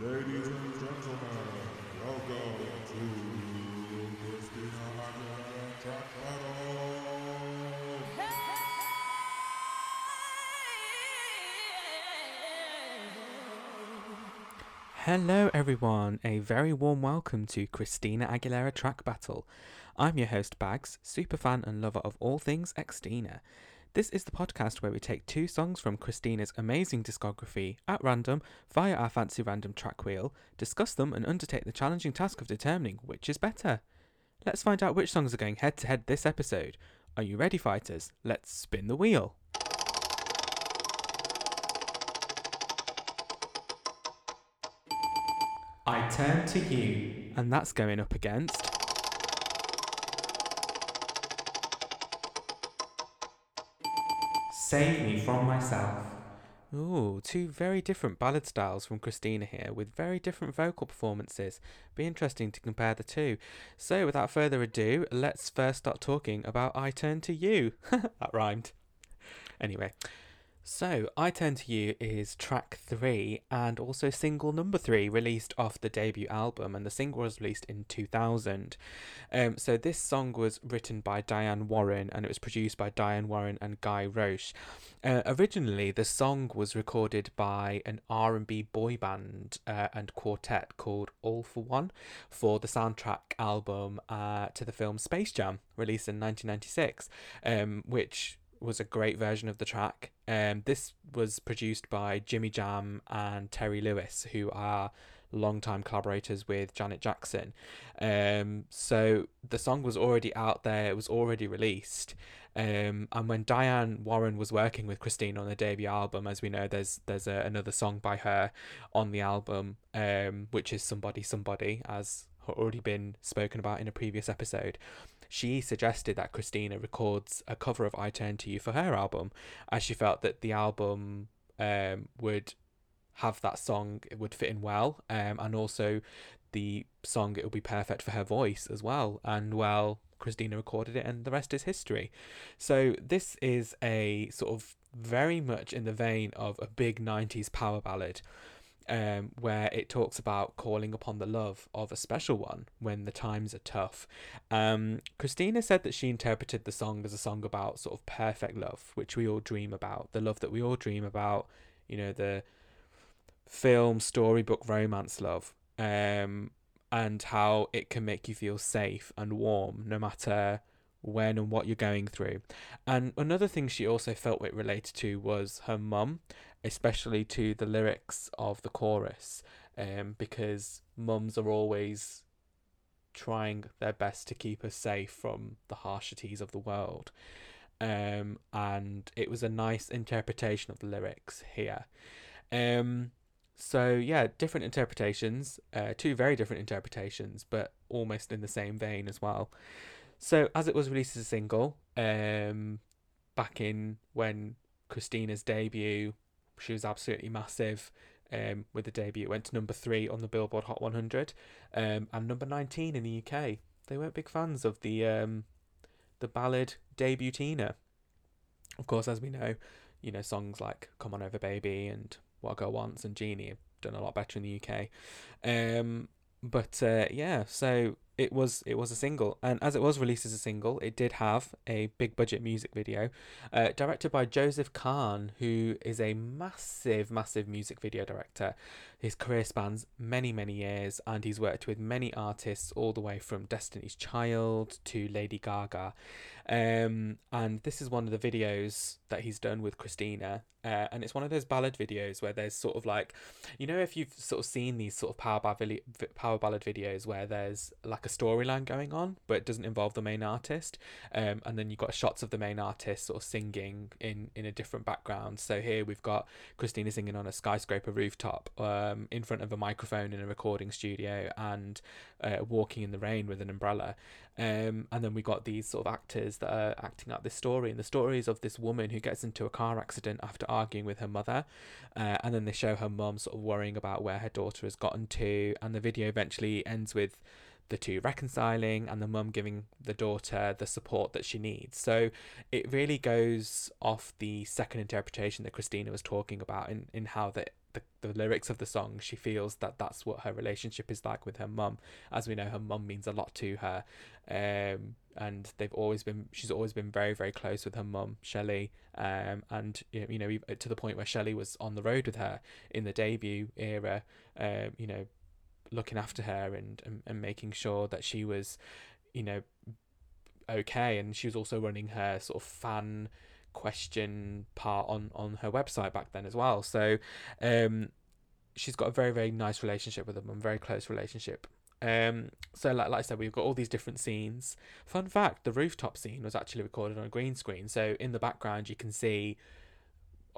Ladies and gentlemen, welcome to Christina Aguilera Track Battle. Hello, everyone. A very warm welcome to Christina Aguilera Track Battle. I'm your host, Bags, super fan and lover of all things Xtina. This is the podcast where we take two songs from Christina's amazing discography at random via our fancy random track wheel, discuss them, and undertake the challenging task of determining which is better. Let's find out which songs are going head to head this episode. Are you ready, fighters? Let's spin the wheel. I turn to you. And that's going up against. Save me from myself. Ooh, two very different ballad styles from Christina here with very different vocal performances. Be interesting to compare the two. So, without further ado, let's first start talking about I Turn to You. that rhymed. Anyway, so, I Turn to You is track three and also single number three, released off the debut album, and the single was released in 2000. Um, so, this song was written by Diane Warren and it was produced by Diane Warren and Guy Roche. Uh, originally, the song was recorded by an R&B boy band uh, and quartet called All-4-One for the soundtrack album uh, to the film Space Jam, released in 1996, um, which was a great version of the track. Um, this was produced by Jimmy Jam and Terry Lewis, who are longtime collaborators with Janet Jackson. Um, so the song was already out there, it was already released. Um, and when Diane Warren was working with Christine on the debut album, as we know, there's there's a, another song by her on the album, um, which is Somebody Somebody, as already been spoken about in a previous episode she suggested that Christina records a cover of I Turn to You for her album, as she felt that the album um, would have that song, it would fit in well, um, and also the song, it would be perfect for her voice as well. And well, Christina recorded it, and the rest is history. So, this is a sort of very much in the vein of a big 90s power ballad um, where it talks about calling upon the love of a special one when the times are tough. Um, Christina said that she interpreted the song as a song about sort of perfect love, which we all dream about, the love that we all dream about, you know, the film, storybook, romance love, um, and how it can make you feel safe and warm no matter when and what you're going through. And another thing she also felt it related to was her mum especially to the lyrics of the chorus, um, because mums are always trying their best to keep us safe from the harshities of the world. Um, and it was a nice interpretation of the lyrics here. Um, so yeah, different interpretations, uh, two very different interpretations, but almost in the same vein as well. So as it was released as a single, um, back in when Christina's debut she was absolutely massive um, with the debut. It went to number three on the Billboard Hot 100 um, and number 19 in the UK. They weren't big fans of the um, the ballad Debutina. Of course, as we know, you know songs like "Come On Over, Baby" and "What a Girl Wants" and "Genie" have done a lot better in the UK. Um, but uh, yeah, so it was it was a single, and as it was released as a single, it did have a big budget music video, uh, directed by Joseph Kahn, who is a massive, massive music video director. His career spans many, many years, and he's worked with many artists all the way from Destiny's Child to Lady Gaga. Um, and this is one of the videos that he's done with Christina, uh, and it's one of those ballad videos where there's sort of like, you know, if you've sort of seen these sort of power ballad power ballad videos where there's like a storyline going on, but it doesn't involve the main artist, um, and then you've got shots of the main artist sort of singing in in a different background. So here we've got Christina singing on a skyscraper rooftop, um, in front of a microphone in a recording studio, and uh, walking in the rain with an umbrella, um, and then we got these sort of actors that are acting out this story, and the story is of this woman who gets into a car accident after arguing with her mother, uh, and then they show her mum sort of worrying about where her daughter has gotten to, and the video eventually ends with the two reconciling and the mum giving the daughter the support that she needs. So it really goes off the second interpretation that Christina was talking about in, in how that the, the lyrics of the song, she feels that that's what her relationship is like with her mum. As we know, her mum means a lot to her, um, and they've always been. She's always been very, very close with her mum, Shelley, um, and you know, to the point where Shelley was on the road with her in the debut era. Um, you know, looking after her and, and and making sure that she was, you know, okay, and she was also running her sort of fan question part on on her website back then as well. So um, she's got a very very nice relationship with them, a very close relationship. Um, so like, like I said, we've got all these different scenes. Fun fact: the rooftop scene was actually recorded on a green screen. So in the background, you can see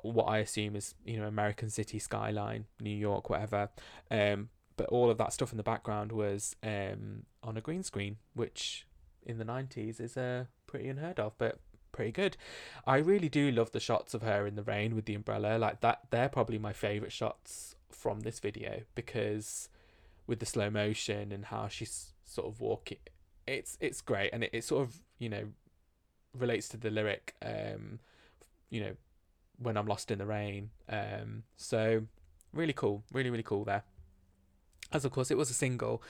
what I assume is you know American city skyline, New York, whatever. Um, but all of that stuff in the background was um, on a green screen, which in the 90s is uh, pretty unheard of. But pretty good. I really do love the shots of her in the rain with the umbrella. Like that, they're probably my favorite shots from this video because with the slow motion and how she's sort of walking, it's it's great and it, it sort of you know relates to the lyric. Um, you know, when I'm lost in the rain. Um, so really cool, really really cool there. As of course it was a single.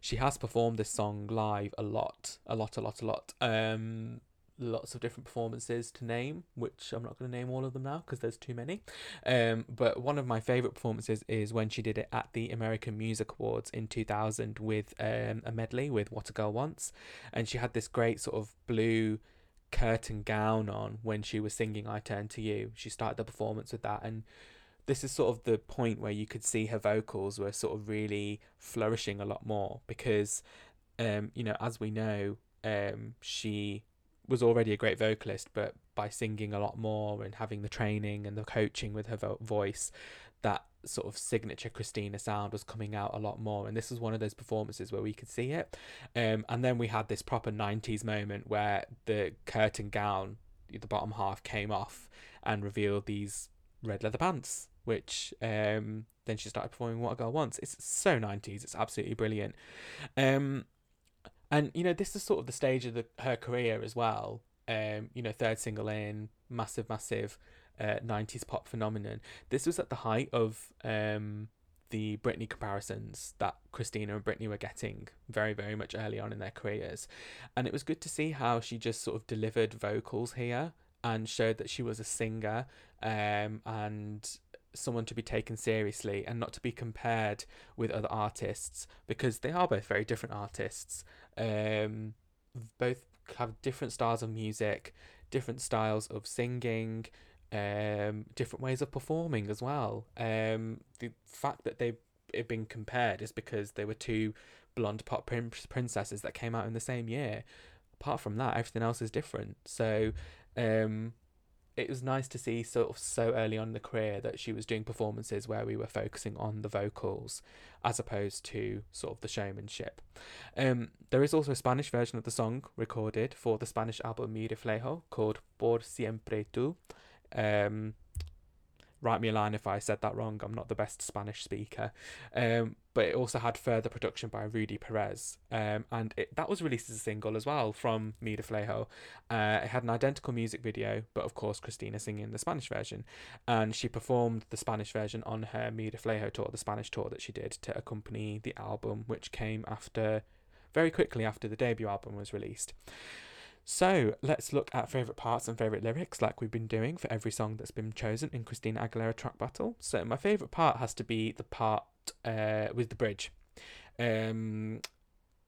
She has performed this song live a lot, a lot, a lot, a lot. Um, lots of different performances to name, which I'm not going to name all of them now because there's too many. Um, but one of my favorite performances is when she did it at the American Music Awards in 2000 with um, a medley with What a Girl Wants, and she had this great sort of blue curtain gown on when she was singing I Turn to You. She started the performance with that and this is sort of the point where you could see her vocals were sort of really flourishing a lot more because um you know as we know um she was already a great vocalist, but by singing a lot more and having the training and the coaching with her vo- voice, that sort of signature Christina sound was coming out a lot more. And this was one of those performances where we could see it. Um, and then we had this proper 90s moment where the curtain gown, the bottom half, came off and revealed these red leather pants, which um, then she started performing What a Girl Wants. It's so 90s, it's absolutely brilliant. Um, and you know this is sort of the stage of the, her career as well um you know third single in massive massive uh, 90s pop phenomenon this was at the height of um the Britney comparisons that Christina and Britney were getting very, very much early on in their careers. And it was good to see how she just sort of delivered vocals here and showed that she was a singer um, and someone to be taken seriously and not to be compared with other artists because they are both very different artists. Um, both have different styles of music, different styles of singing, um, different ways of performing as well. Um, the fact that they've been compared is because they were two blonde pop prin- princesses that came out in the same year. Apart from that, everything else is different. So, um, it was nice to see sort of so early on in the career that she was doing performances where we were focusing on the vocals as opposed to sort of the showmanship. Um, there is also a Spanish version of the song recorded for the Spanish album Mi Reflejo called Por Siempre Tú. Um, write me a line if I said that wrong. I'm not the best Spanish speaker. Um, but it also had further production by Rudy Perez. Um, and it, that was released as a single as well from Mi Reflejo. Uh, it had an identical music video, but of course, Christina singing the Spanish version. And she performed the Spanish version on her Mi Reflejo tour, the Spanish tour that she did to accompany the album, which came after, very quickly after the debut album was released. So let's look at favourite parts and favourite lyrics, like we've been doing for every song that's been chosen in Christina Aguilera track battle. So my favourite part has to be the part uh, with the bridge. Um,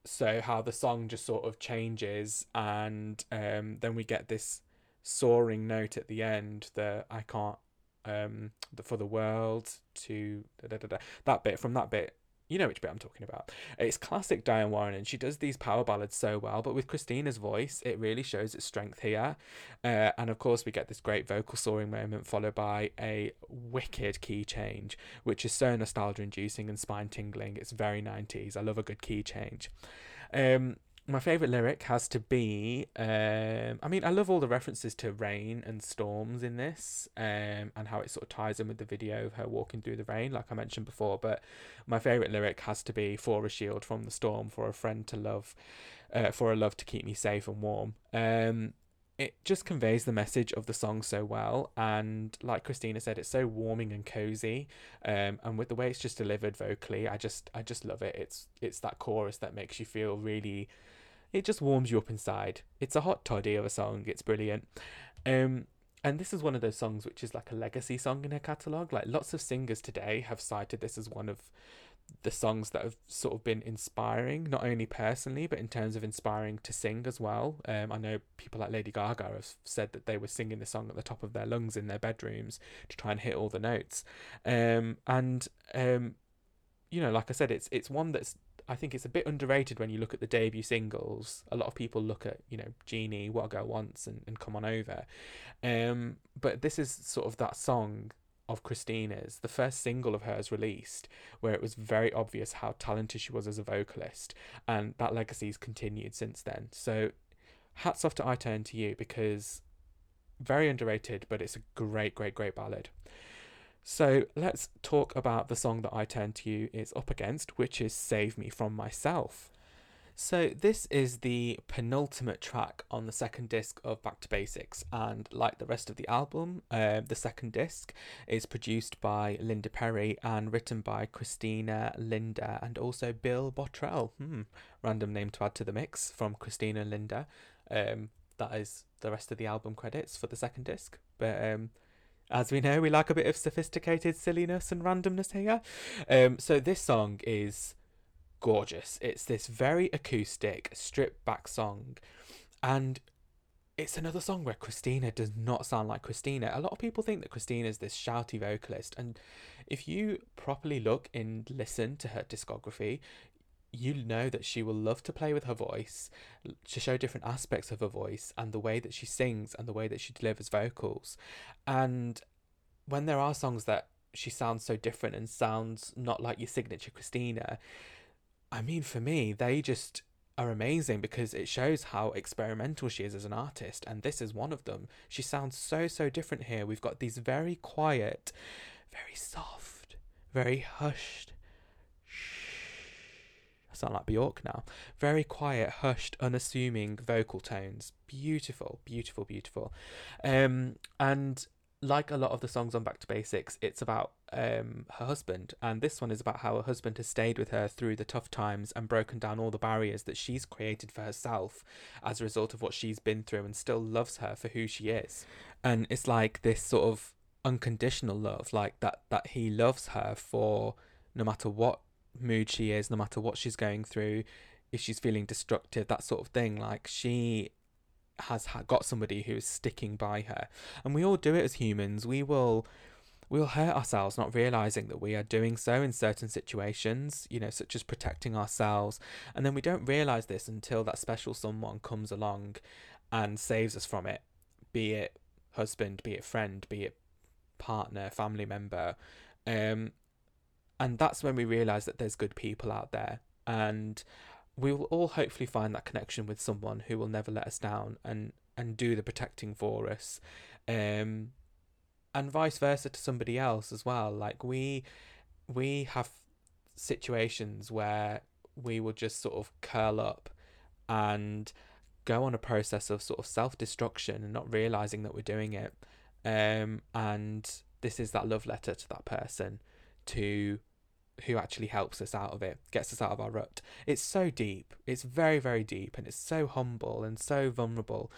so how the song just sort of changes, and um, then we get this soaring note at the end. that I can't um the, for the world to da, da, da, that bit from that bit you know which bit I'm talking about. It's classic Diane Warren, and she does these power ballads so well. But with Christina's voice, it really shows its strength here. Uh, and of course, we get this great vocal soaring moment, followed by a wicked key change, which is so nostalgia inducing and spine tingling. It's very 90s. I love a good key change. Um, my favorite lyric has to be um, i mean i love all the references to rain and storms in this um, and how it sort of ties in with the video of her walking through the rain like i mentioned before but my favorite lyric has to be for a shield from the storm for a friend to love uh, for a love to keep me safe and warm. Um, it just conveys the message of the song so well and like christina said it's so warming and cozy um, and with the way it's just delivered vocally i just i just love it. It's it's that chorus that makes you feel really it just warms you up inside it's a hot toddy of a song it's brilliant um and this is one of those songs which is like a legacy song in her catalogue like lots of singers today have cited this as one of the songs that have sort of been inspiring, not only personally, but in terms of inspiring to sing as well. Um, I know people like Lady Gaga have said that they were singing the song at the top of their lungs in their bedrooms to try and hit all the notes. Um, and um, you know, like I said, it's it's one that's I think it's a bit underrated when you look at the debut singles. A lot of people look at, you know, Genie, What a Girl Wants and, and Come On Over. Um, but this is sort of that song of Christina's, the first single of hers released, where it was very obvious how talented she was as a vocalist, and that legacy legacy's continued since then. So, hats off to I Turn to You because very underrated, but it's a great, great, great ballad. So let's talk about the song that I Turn to You is up against, which is Save Me From Myself. So, this is the penultimate track on the second disc of Back to Basics, and like the rest of the album, uh, the second disc is produced by Linda Perry and written by Christina, Linda, and also Bill Bottrell. Hmm, random name to add to the mix from Christina Linda. Um, that is the rest of the album credits for the second disc, but um, as we know, we like a bit of sophisticated silliness and randomness here. Um, so this song is gorgeous. It's this very acoustic, stripped back song. And it's another song where Christina does not sound like Christina. A lot of people think that Christina is this shouty vocalist. And if you properly look and listen to her discography, you know that she will love to play with her voice, to show different aspects of her voice and the way that she sings and the way that she delivers vocals. And when there are songs that she sounds so different and sounds not like your signature Christina, I mean, for me, they just are amazing because it shows how experimental she is as an artist, and this is one of them. She sounds so, so different here. We've got these very quiet, very soft, very hushed. I sound like Bjork now. Very quiet, hushed, unassuming vocal tones. Beautiful, beautiful, beautiful. Um, and like a lot of the songs on Back to Basics, it's about um, her husband, and this one is about how her husband has stayed with her through the tough times and broken down all the barriers that she's created for herself as a result of what she's been through, and still loves her for who she is. And it's like this sort of unconditional love, like that that he loves her for no matter what mood she is, no matter what she's going through, if she's feeling destructive, that sort of thing. Like she has got somebody who is sticking by her, and we all do it as humans. We will we'll hurt ourselves not realizing that we are doing so in certain situations, you know, such as protecting ourselves. And then we don't realize this until that special someone comes along and saves us from it, be it husband, be it friend, be it partner, family member. Um, and that's when we realize that there's good people out there. And we will all hopefully find that connection with someone who will never let us down and and do the protecting for us. Um and vice versa to somebody else as well. Like we we have situations where we will just sort of curl up and go on a process of sort of self-destruction and not realizing that we're doing it. Um and this is that love letter to that person to who actually helps us out of it, gets us out of our rut. It's so deep. It's very, very deep, and it's so humble and so vulnerable.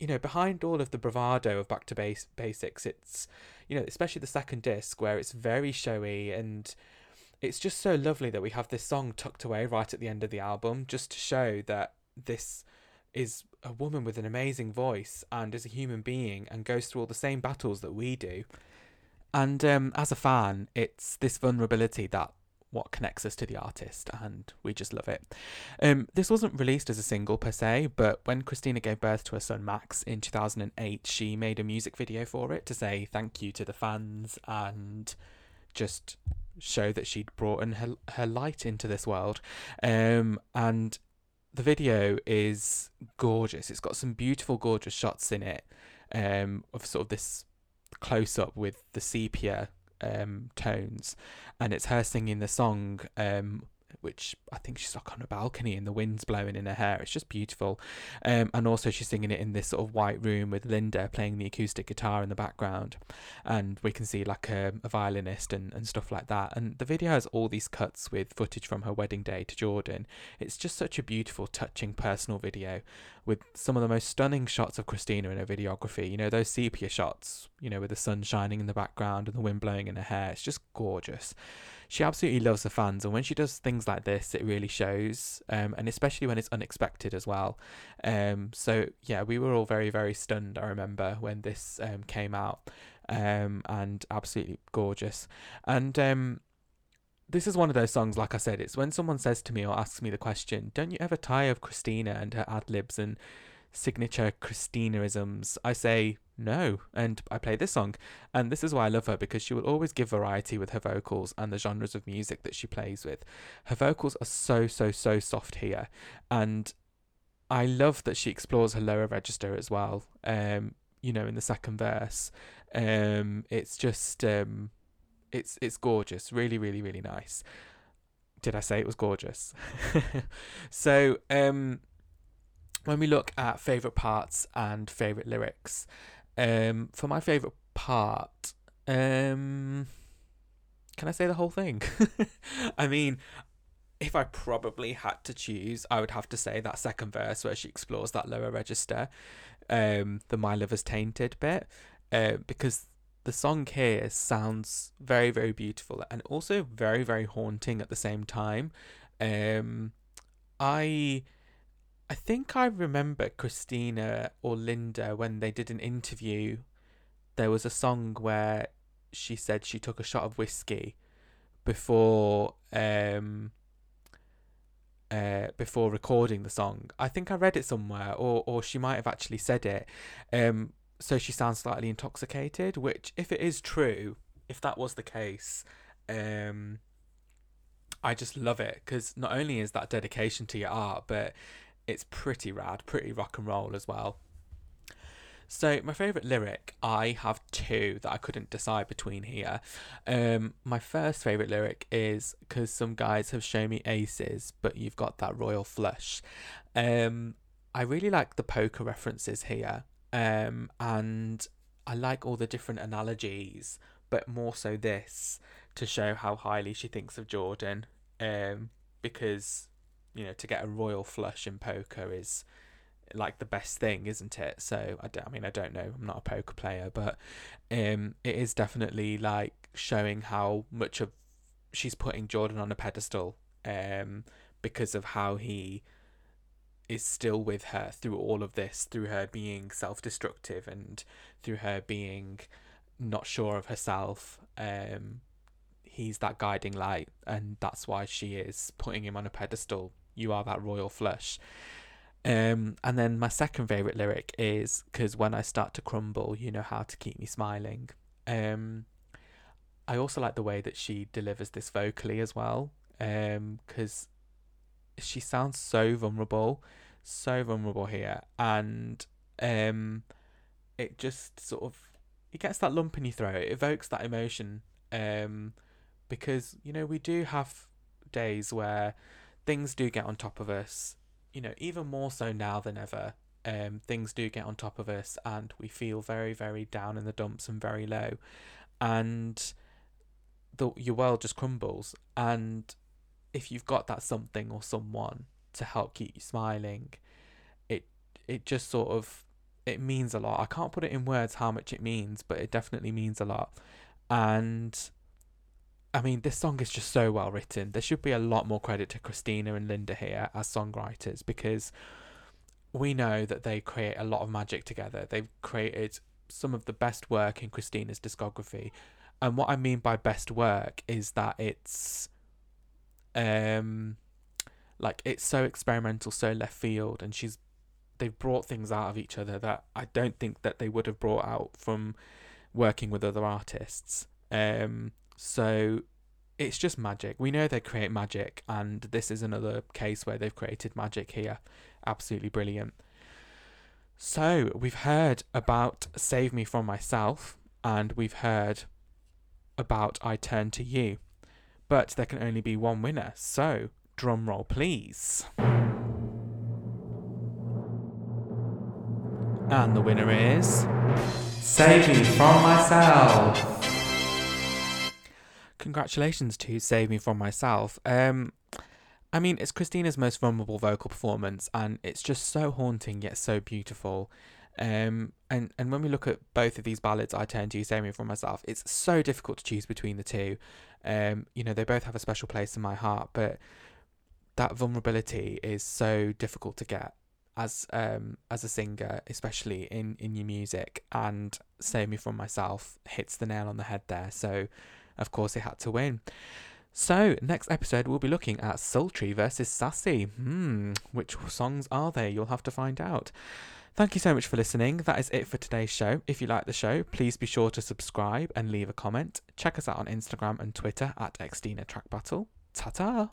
You know, behind all of the bravado of Back to Basics, it's, you know, especially the second disc where it's very showy and it's just so lovely that we have this song tucked away right at the end of the album just to show that this is a woman with an amazing voice and is a human being and goes through all the same battles that we do. And um, as a fan, it's this vulnerability that what connects us to the artist, and we just love it. Um, this wasn't released as a single per se, but when Christina gave birth to her son Max in 2008, she made a music video for it to say thank you to the fans and just show that she'd brought in her, her light into this world. Um, and the video is gorgeous. It's got some beautiful, gorgeous shots in it um, of sort of this close up with the sepia um, tones, and it's her singing the song um, which I think she's like on a balcony and the wind's blowing in her hair. It's just beautiful. Um, and also she's singing it in this sort of white room with Linda playing the acoustic guitar in the background, and we can see like a, a violinist and, and stuff like that. And the video has all these cuts with footage from her wedding day to Jordan. It's just such a beautiful, touching, personal video with some of the most stunning shots of Christina in her videography. You know, those sepia shots, you know, with the sun shining in the background and the wind blowing in her hair. It's just gorgeous. She absolutely loves the fans, and when she does things like this, it really shows, um, and especially when it's unexpected as well. Um, so, yeah, we were all very, very stunned, I remember, when this um, came out, um, and absolutely gorgeous. And um, this is one of those songs, like I said, it's when someone says to me or asks me the question, don't you ever tire of Christina and her ad libs and signature Christinaisms? I say no, and I play this song. And this is why I love her because she will always give variety with her vocals and the genres of music that she plays with. Her vocals are so, so, so soft here. And I love that she explores her lower register as well. Um, you know, in the second verse. Um, it's just um it's it's gorgeous, really, really, really nice. Did I say it was gorgeous? so, um, when we look at favorite parts and favorite lyrics, um, for my favorite part, um, can I say the whole thing? I mean, if I probably had to choose, I would have to say that second verse where she explores that lower register, um, the My Lover's Tainted bit, uh, because the song here sounds very very beautiful and also very very haunting at the same time um i i think i remember christina or linda when they did an interview there was a song where she said she took a shot of whiskey before um uh, before recording the song. I think I read it somewhere, or or she might have actually said it. Um, so she sounds slightly intoxicated, which, if it is true, if that was the case, um, I just love it because not only is that dedication to your art, but it's pretty rad, pretty rock and roll as well. So my favourite lyric, I have two that I couldn't decide between here. Um, my first favourite lyric is because some guys have shown me aces, but you've got that royal flush. Um, I really like the poker references here. Um, and I like all the different analogies, but more so this to show how highly she thinks of Jordan. Um, because you know to get a royal flush in poker is like the best thing, isn't it? So I, I mean I don't know, I'm not a poker player, but um, it is definitely like showing how much of she's putting Jordan on a pedestal um, because of how he is still with her through all of this, through her being self destructive and through her being not sure of herself. Um, he's that guiding light, and that's why she is putting him on a pedestal. You are that royal flush. Um, and then my second favorite lyric is because when I start to crumble, you know how to keep me smiling. Um, I also like the way that she delivers this vocally as well, because um, she sounds so vulnerable so vulnerable here, and um, it just sort of it gets that lump in your throat. It evokes that emotion, um, because you know we do have days where things do get on top of us. You know, even more so now than ever. Um, things do get on top of us, and we feel very, very down in the dumps and very low, and the your world just crumbles. And if you've got that something or someone to help keep you smiling. It it just sort of it means a lot. I can't put it in words how much it means, but it definitely means a lot. And I mean, this song is just so well written. There should be a lot more credit to Christina and Linda here as songwriters because we know that they create a lot of magic together. They've created some of the best work in Christina's discography. And what I mean by best work is that it's um like it's so experimental, so left field, and she's they've brought things out of each other that I don't think that they would have brought out from working with other artists. Um, so it's just magic. We know they create magic, and this is another case where they've created magic here. Absolutely brilliant. So we've heard about Save Me From Myself, and we've heard about I Turn to You, but there can only be one winner. So Drum roll, please. And the winner is. Save Me From Myself. Congratulations to Save Me From Myself. Um, I mean, it's Christina's most vulnerable vocal performance, and it's just so haunting yet so beautiful. Um, and and when we look at both of these ballads, I turn to you, Save Me From Myself. It's so difficult to choose between the two. Um, you know, they both have a special place in my heart, but that vulnerability is so difficult to get as um as a singer, especially in in your music. And Save Me From Myself hits the nail on the head there. So, of course, it had to win. So, next episode, we'll be looking at Sultry versus Sassy. Hmm, which songs are they? You'll have to find out. Thank you so much for listening. That is it for today's show. If you like the show, please be sure to subscribe and leave a comment. Check us out on Instagram and Twitter at Xtina Track Battle. Ta ta!